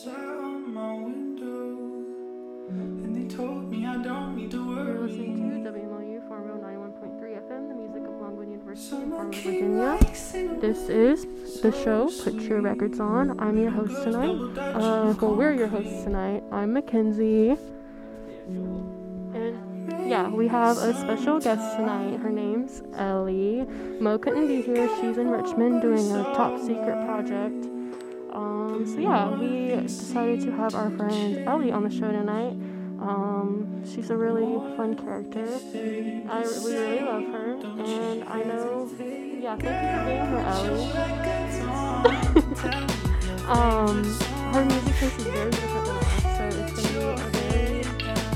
outside my window, and they told me I don't need to You're listening to WMLU Farmville 91.3 FM, the music of Longwood University in Farmville, Virginia. This is the show, Put Your Records On. I'm your host tonight. Uh, well, we're your hosts tonight. I'm Mackenzie. And yeah, we have a special guest tonight. Her name's Ellie. Mo couldn't be here. She's in Richmond doing a top secret project. So yeah, we decided to have our friend Ellie on the show tonight. Um, she's a really fun character. I we really love her, and I know. Yeah, thank you for being here, Ellie. um, her music taste is very different than ours, so it's gonna be a very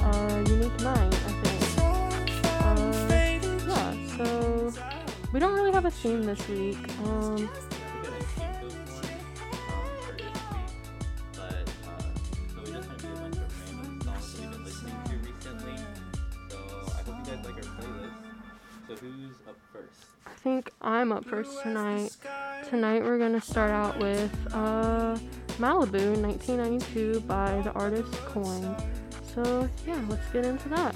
uh, unique night, I think. Uh, yeah, so we don't really have a theme this week. Um, think I'm up first tonight. Tonight we're gonna start out with uh, Malibu 1992 by the artist Coin. So yeah, let's get into that.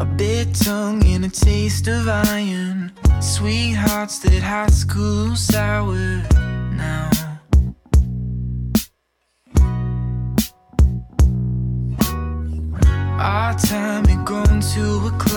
A bit tongue and a taste of iron. Sweethearts that high school sour now. Our time had grown to a closing.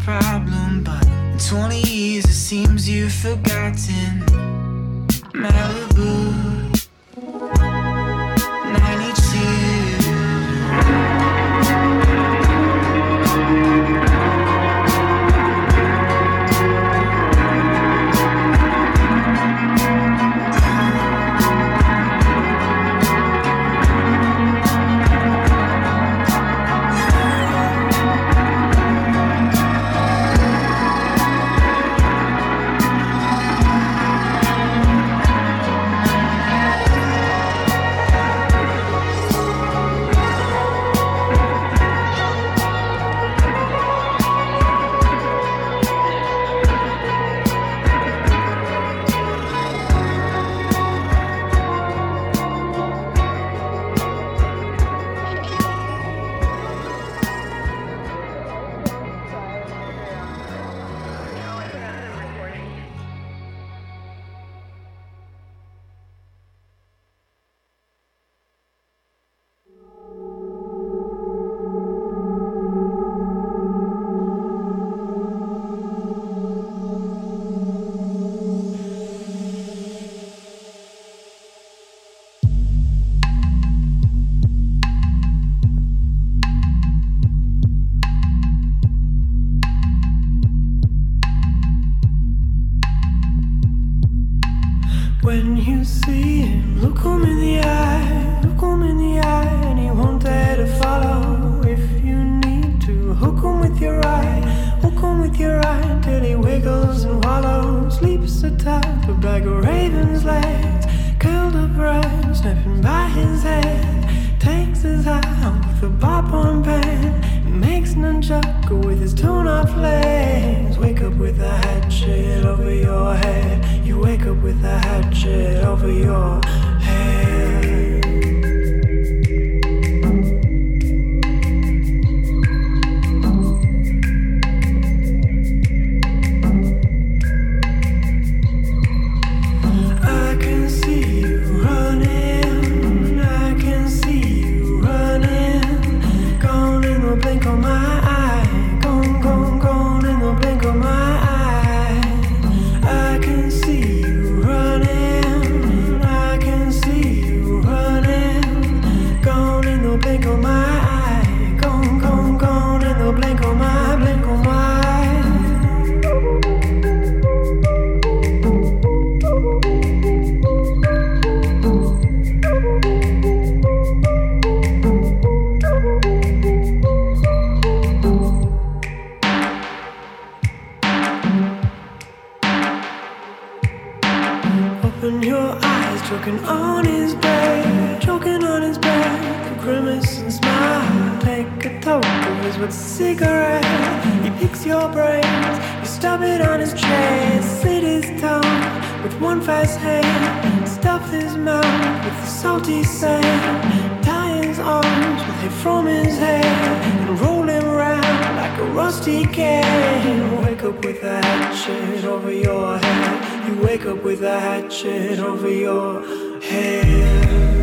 problem, but in 20 years it seems you've forgotten Malibu. eyes with cigarettes. He picks your brains, you stop it on his chest, Slit his tongue with one fast hand. Stuff his mouth with the salty sand. Tie his arms with it from his head And roll him round like a rusty can. Wake up with a hatchet over your head. You wake up with a hatchet over your head.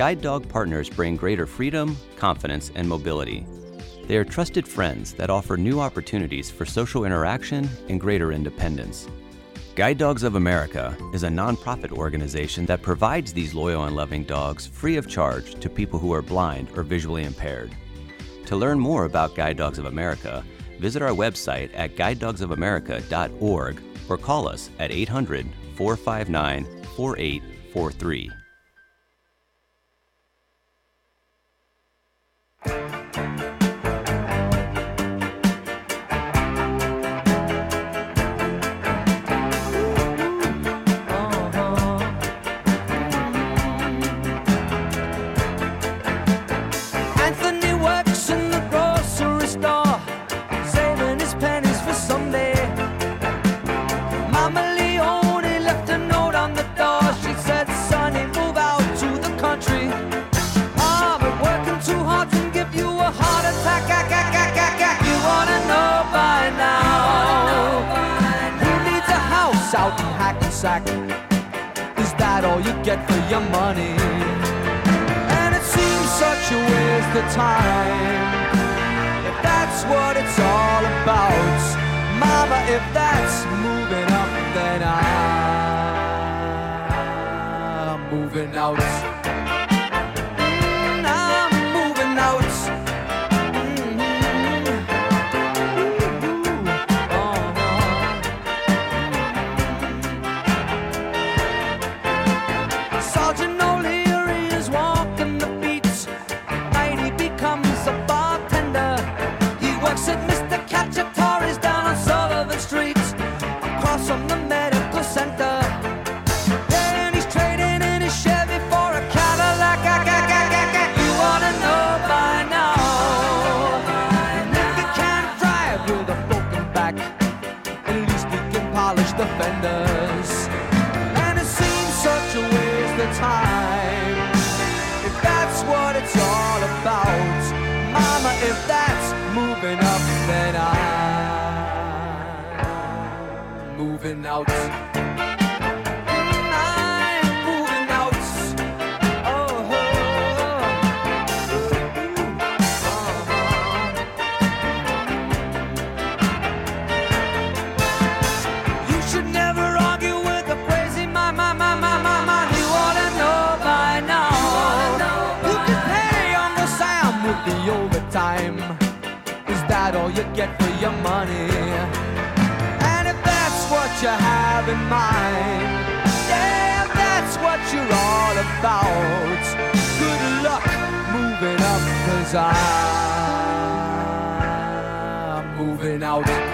guide dog partners bring greater freedom, confidence, and mobility. They are trusted friends that offer new opportunities for social interaction and greater independence. Guide Dogs of America is a nonprofit organization that provides these loyal and loving dogs free of charge to people who are blind or visually impaired. To learn more about Guide Dogs of America, visit our website at guidedogsofamerica.org or call us at 800 459 4843. get for your money. And if that's what you have in mind, yeah, if that's what you're all about, good luck moving up, cause I'm moving out.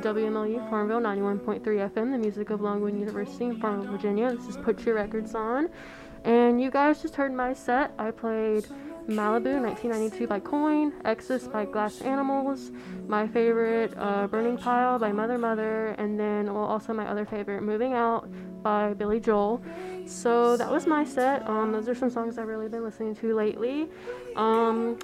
WMLU Farmville 91.3 FM, the music of Longwood University in Farmville, Virginia. This is Put Your Records On. And you guys just heard my set. I played Malibu 1992 by Coin, Exodus by Glass Animals, my favorite uh, Burning Pile by Mother Mother, and then well, also my other favorite Moving Out by Billy Joel. So that was my set. Um, those are some songs I've really been listening to lately. Um,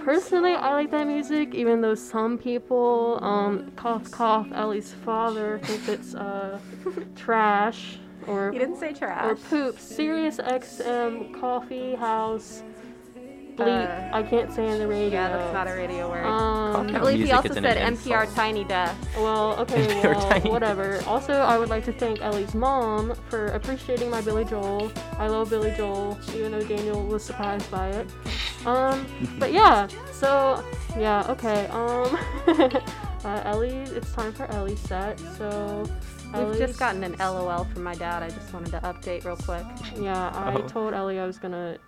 personally, I like that music, even though some people, um, cough cough, Ellie's father thinks it's uh, trash or You didn't say or poop. Sirius XM Coffee House bleep. Uh, I can't say on the radio. Yeah, that's not a radio word. Um, I No, believe he also is an said insult. NPR Tiny Desk. well, okay, well, whatever. Also, I would like to thank Ellie's mom for appreciating my Billy Joel. I love Billy Joel, even though Daniel was surprised by it. Um, but yeah, so yeah, okay. Um, uh, Ellie, it's time for Ellie's set. So We've Ellie's- just gotten an LOL from my dad. I just wanted to update real quick. Yeah, I Oh. told Ellie I was gonna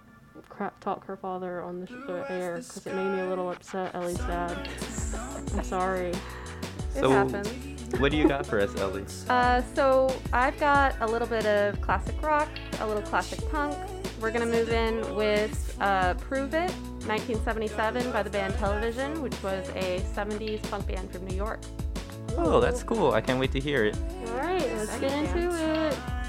crap talk her father on the, sh- the air because it made me a little upset. Ellie's dad. I'm sorry. It So- happens. What do you got for us, Ellie? Uh, so I've got a little bit of classic rock, a little classic punk. We're gonna move in with uh, "Prove It" 1977 by the band Television, which was a 70s punk band from New York. Oh, that's cool. I can't wait to hear it. All right, let's get into it.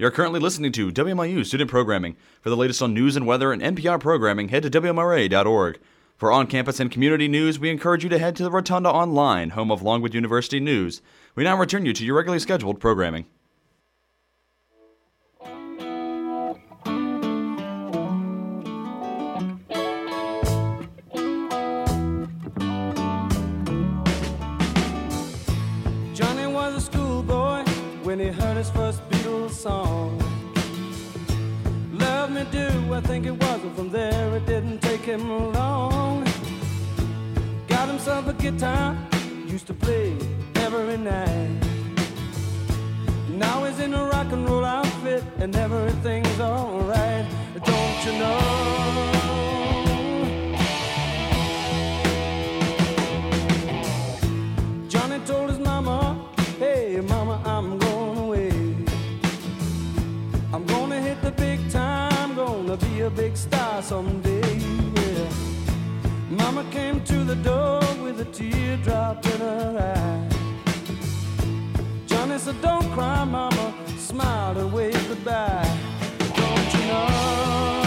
You're currently listening to WMLU student programming. For the latest on news and weather and NPR programming, head to WMRA.org. For on campus and community news, we encourage you to head to the Rotunda Online, home of Longwood University News. We now return you to your regularly scheduled programming. Song. Love me do, I think it was, and from there it didn't take him long. Got himself a guitar, used to play every night. Now he's in a rock and roll outfit, and everything's alright. Don't you know? Johnny told his mama, I'm gonna hit the big time, gonna be a big star someday. Yeah. Mama came to the door with a teardrop in her eye. Johnny said, Don't cry, mama, smiled and waved goodbye. Don't you know?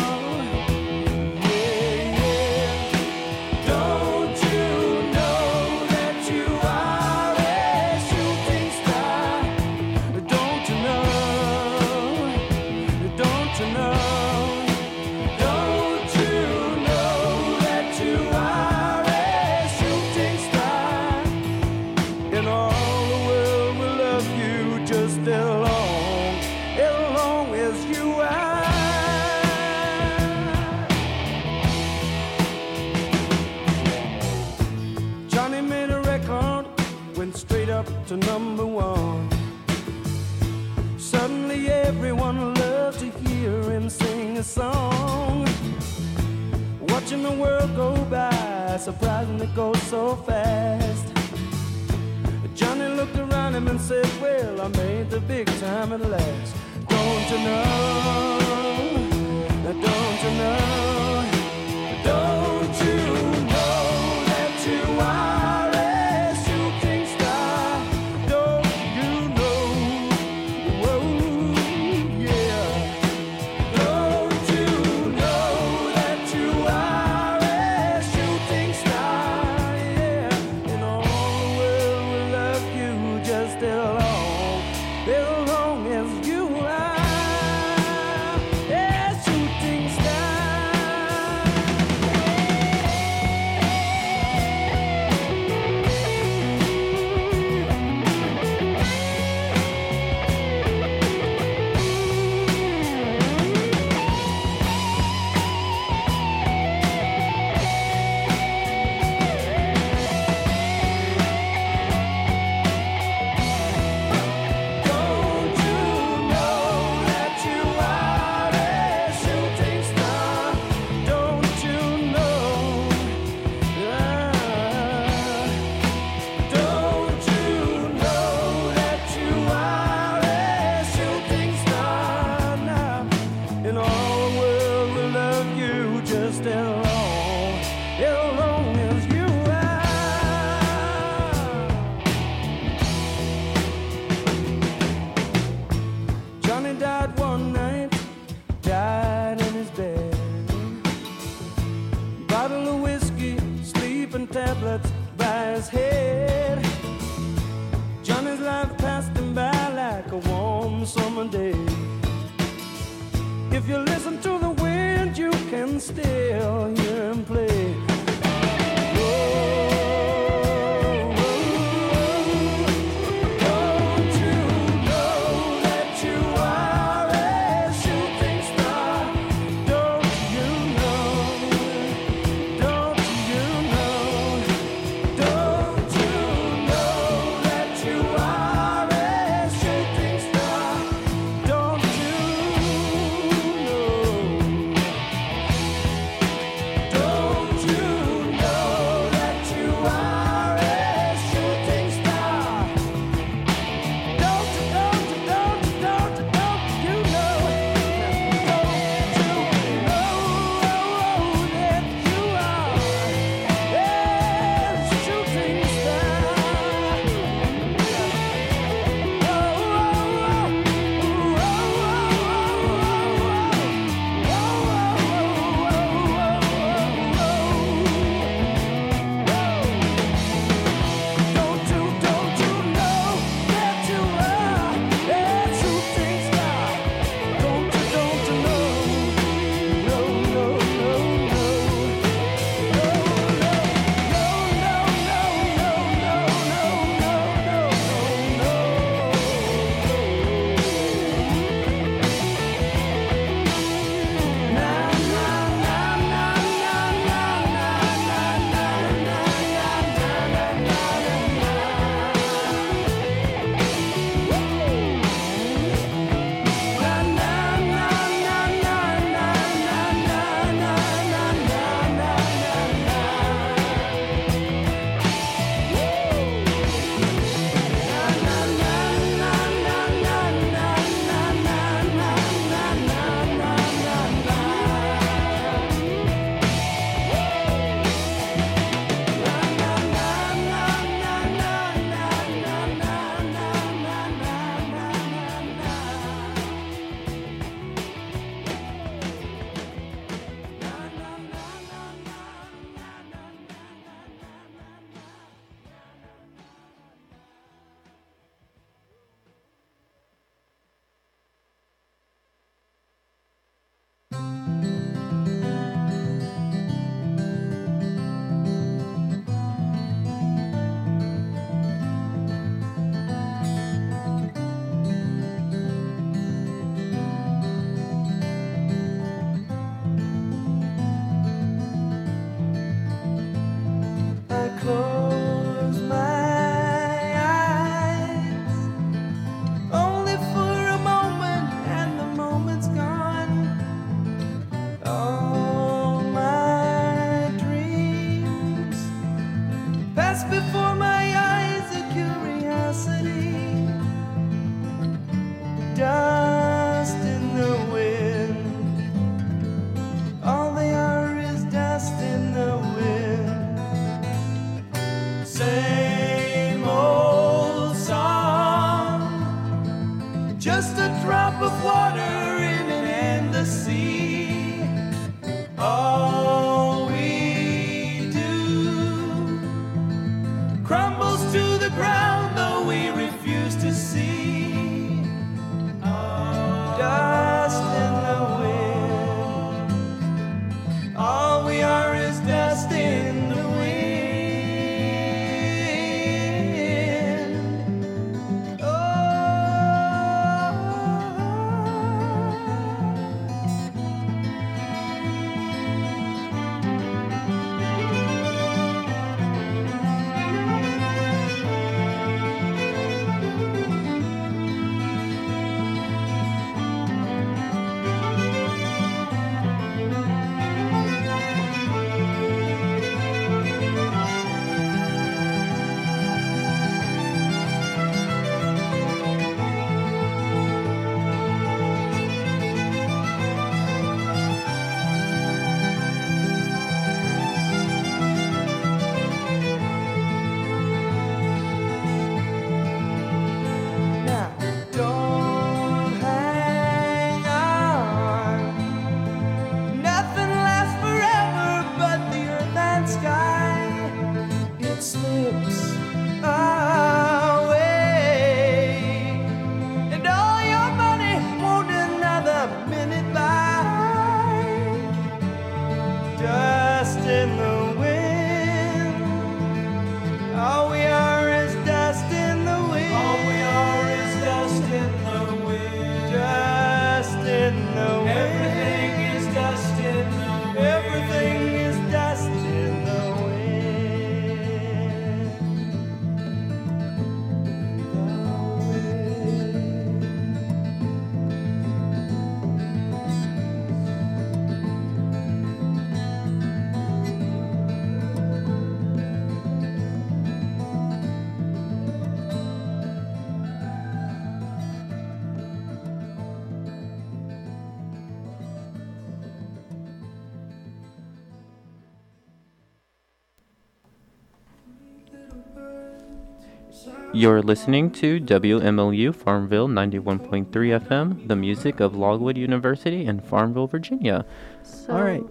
You're listening to WMLU Farmville 91.3 FM, the music of Longwood University in Farmville, Virginia. So, All right.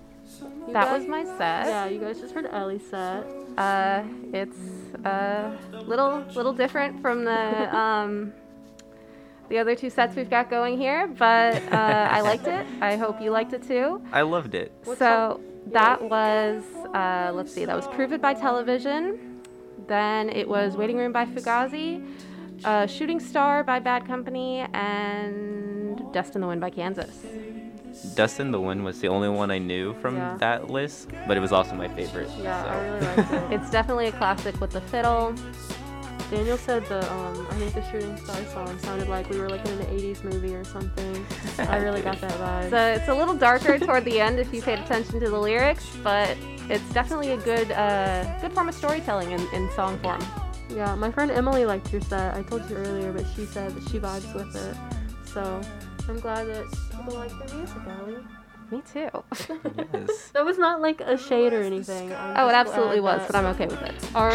That guys- was my set. Yeah, you guys just heard Ellie's set. Uh, it's a little little different from the um, the other two sets we've got going here, but uh, I liked it. I hope you liked it too. I loved it. so that was uh, let's see, that was Prove It by Television. Then it was Waiting Room by Fugazi, uh, Shooting Star by Bad Company, and Dust in the Wind by Kansas. Dust in the Wind was the only one I knew from Yeah. that list, but it was also my favorite. Yeah, I really liked it. It's definitely a classic with the fiddle. Daniel said the um, I think the Shooting Star song sounded like we were like in an 80s movie or something. I really got that vibe. So it's a little darker toward the end if you paid attention to the lyrics, but it's definitely a good uh, good form of storytelling in, in song form. Yeah, my friend Emily liked your set. I told you earlier, but she said that she vibes with it. So I'm glad that people like your music, Ellie. Me too. Yes. That was not like a shade or anything. Oh, it absolutely was, that but I'm okay with it. Our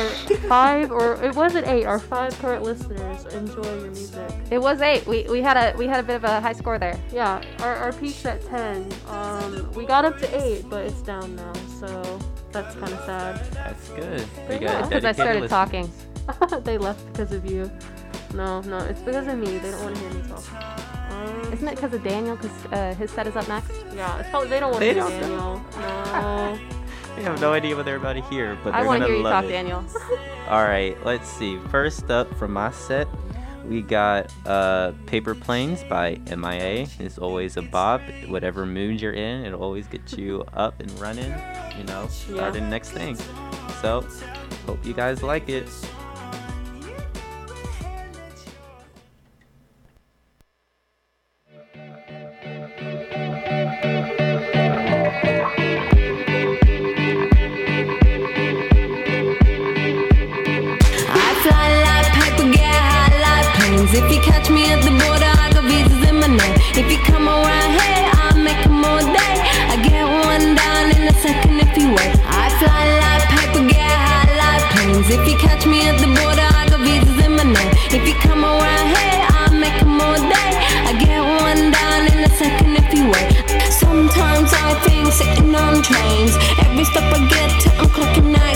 five, or it wasn't eight, our five current listeners enjoy your music. It was eight. We, we had a we had a bit of a high score there. Yeah, our, our peak's at 10. Um, we got up to eight, but it's down now, so that's kind of sad. That's good. But We yeah, Because I started listeners. talking. they left because of you. No, no, it's because of me. They don't want to hear me talk. Um, Isn't it because of Daniel? Because uh, his set is up next. Yeah, it's probably they don't want They to hear don't Daniel. No. We have no idea what they're about to hear, but I they're want to gonna hear you love talk, it. Daniel. All right, let's see. First up from my set, we got uh, Paper Planes by MIA. It's always a bop. Whatever mood you're in, it'll always get you up and running, you know, starting the next thing. So, hope you guys like it. Like. If you catch me at the border, I got visas in my name. If you come around here, I'll make 'em all day. I get one down in a second if you wait. I fly like paper, get high like planes. If you catch me at the border, I got visas in my name. If you come around here, I'll make 'em all day. I get one down in a second if you wait. Sometimes I think sitting on trains. Every stop I get to, I'm clocking that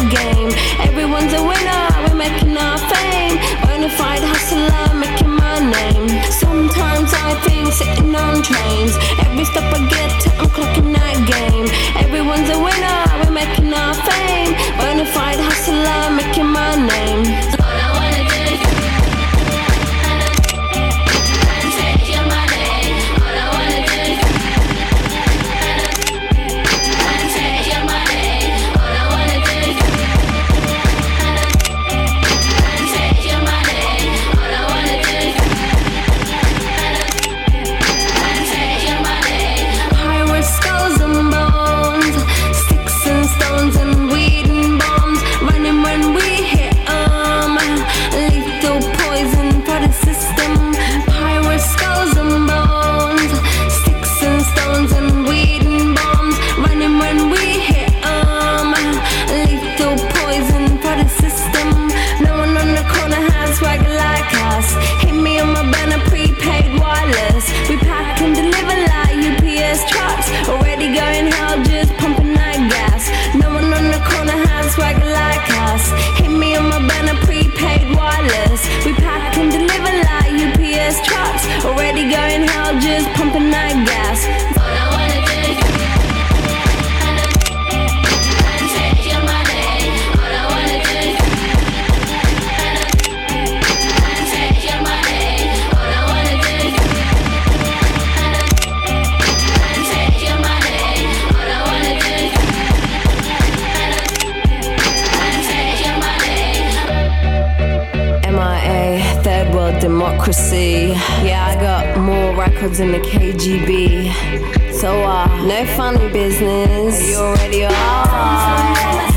democracy. Yeah, I got more records than the KGB. So, uh, no funny business. You already are.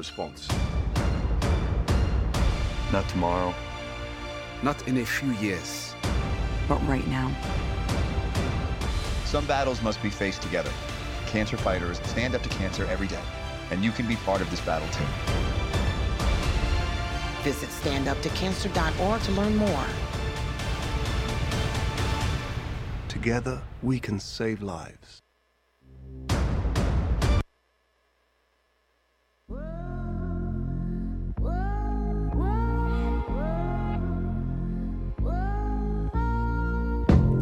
response. Not tomorrow. Not in a few years. But right now. Some battles must be faced together. Cancer fighters stand up to cancer every day, and you can be part of this battle too. Visit standuptocancer.org to learn more. Together, we can save lives.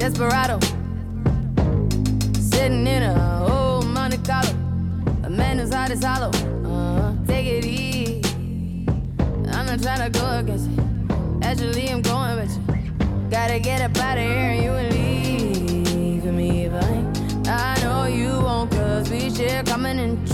desperado. Sitting in a old Monte Carlo. A man whose heart is hollow. Uh huh. take it easy. I'm not trying to go against you. Actually, I'm going with you. Gotta get up out of here and you and leave me behind. I know you won't, cause we share coming in.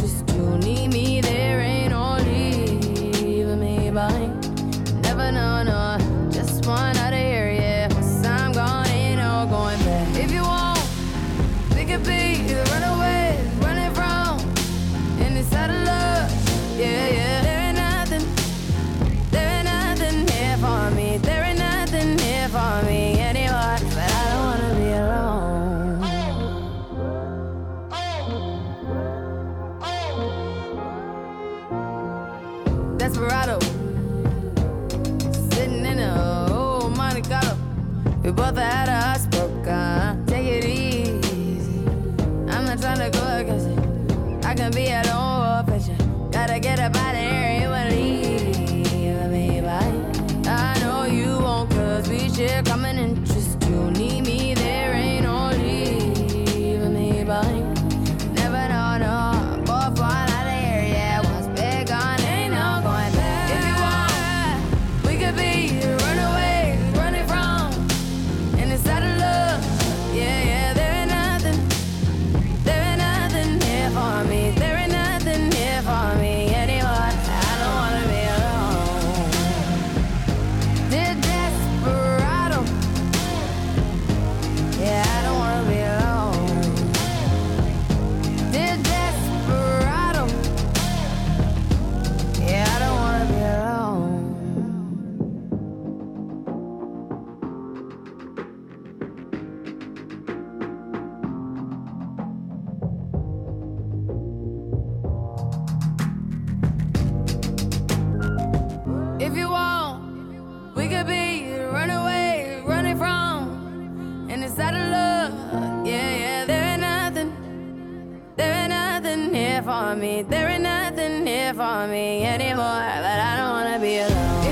for me. There ain't nothing here for me anymore, but I don't wanna be alone.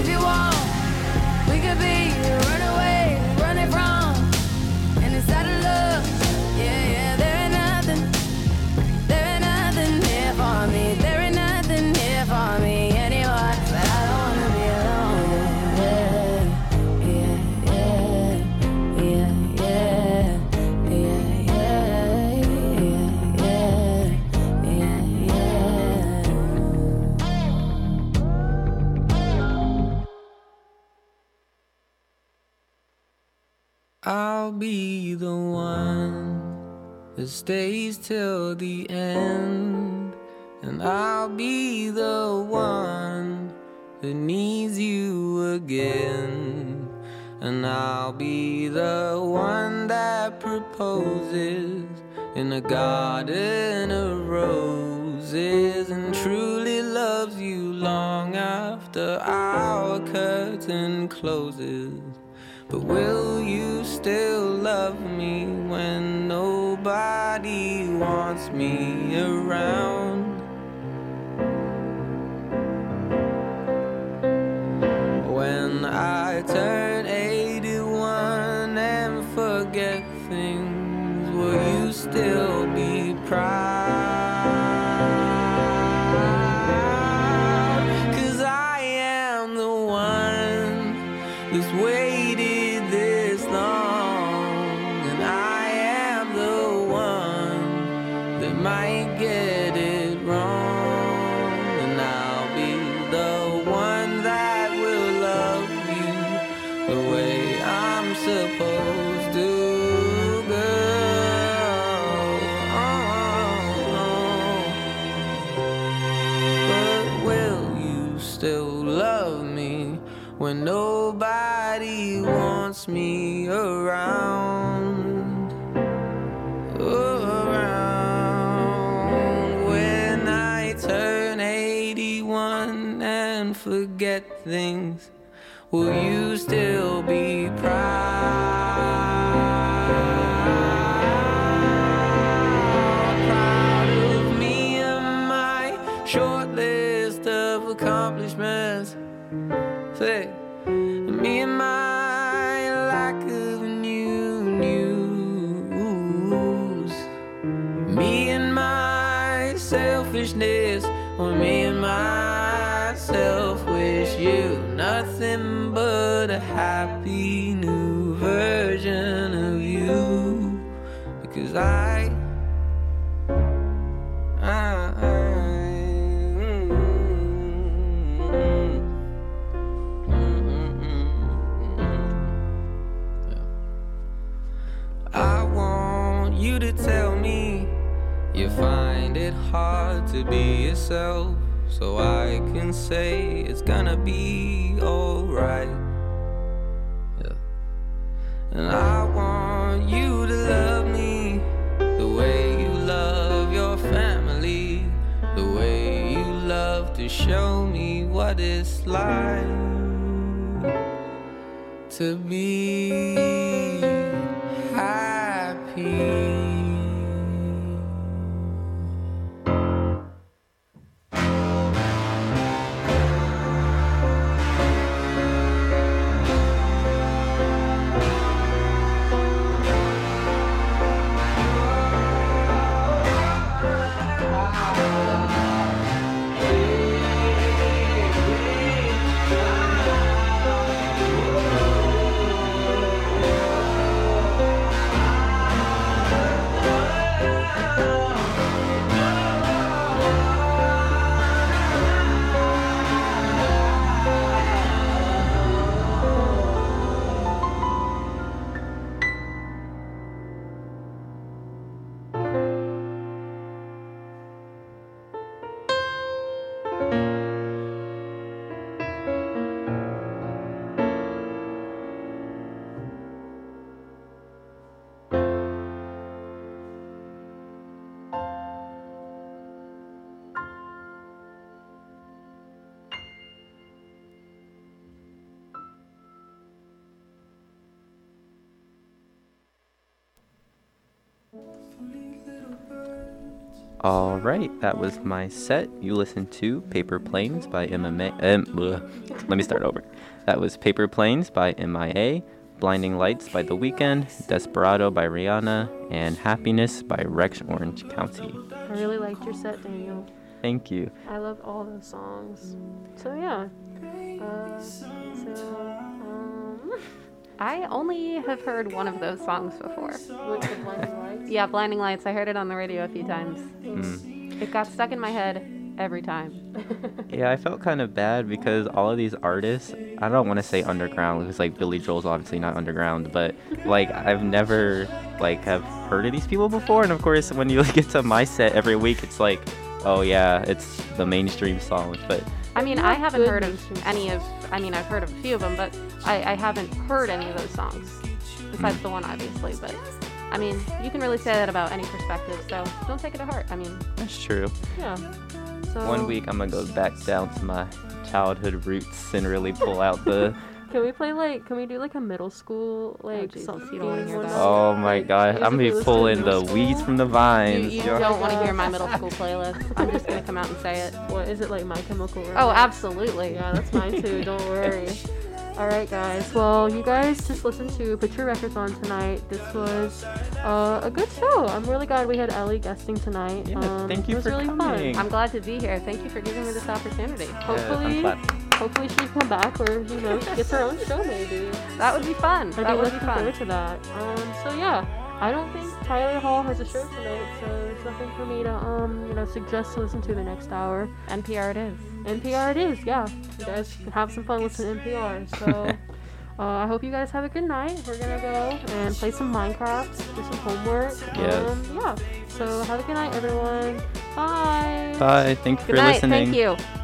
I'll be the one that stays till the end, and I'll be the one that needs you again, and I'll be the one that proposes in a garden of roses and truly loves you long after our curtain closes. But will you still love me when nobody wants me around? When I turn 81 and forget things, will you still be proud? around, around when I turn 81 and forget things. Will you still be proud? Be yourself, so I can say it's gonna be alright. Yeah. And I want you to love me the way you love your family, the way you love to show me what it's like to be All right, that was my set. You listened to Paper Planes by MMA. Um, bleh. let me start over. That was Paper Planes by MIA, Blinding Lights by The Weeknd, Desperado by Rihanna, and Happiness by Rex Orange County. I really liked your set, Daniel. Thank you. I love all those songs. So yeah. Uh, so um, I only have heard one of those songs before. Which is Blinding Lights? Yeah, Blinding Lights. I heard it on the radio a few times. Mm. It got stuck in my head every time. Yeah, I felt kind of bad because all of these artists, I don't want to say underground because like Billy Joel's obviously not underground, but like I've never like have heard of these people before, and of course when you get to my set every week, it's like, oh yeah, it's the mainstream songs, but I mean, I have haven't heard of any of. I mean, I've heard of a few of them, but I, I haven't heard any of those songs besides the one, obviously. But I mean, you can really say that about any perspective, so don't take it to heart. I mean, that's true. Yeah. So One week I'm gonna go back down to my childhood roots and really pull out the. Can we play like? Can we do like a middle school oh, like? Jesus, something you don't wanna hear one Oh my Like, god, I'm gonna be musically pulling the school? weeds from the you, vines. you yo. don't want to hear my middle school playlist. I'm just gonna come out and say it. What is it like? My Chemical Romance? Oh, absolutely. Yeah, that's mine too. Don't worry. All right, guys. Well, you guys just listened to Put Your Records On tonight. This was uh, a good show. I'm really glad we had Ellie guesting tonight. Yeah, um, thank you it was for really coming. fun. I'm glad to be here. Thank you for giving me this opportunity. Hopefully, clap. hopefully she can come back, or you know, she gets her own show maybe. That would be fun. I'd That be would be fun. forward to that. Um, so yeah, I don't think Tyler Hall has a show tonight, so there's nothing for me to um, you know, suggest to listen to the next hour. NPR it is. NPR it is, yeah. You guys can have some fun listening to NPR. So uh, I hope you guys have a good night. We're gonna go and play some Minecraft, do some homework. Yes. Um, yeah. So have a good night, everyone. Bye. Bye. Thank you Good for night. listening. Thank you.